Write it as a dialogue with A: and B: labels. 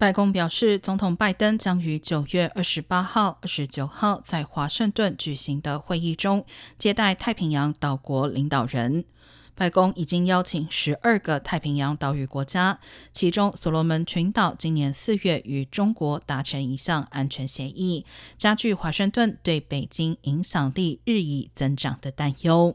A: 白宫表示，总统拜登将于九月二十八号、二十九号在华盛顿举行的会议中接待太平洋岛国领导人。白宫已经邀请十二个太平洋岛屿国家，其中所罗门群岛今年四月与中国达成一项安全协议，加剧华盛顿对北京影响力日益增长的担忧。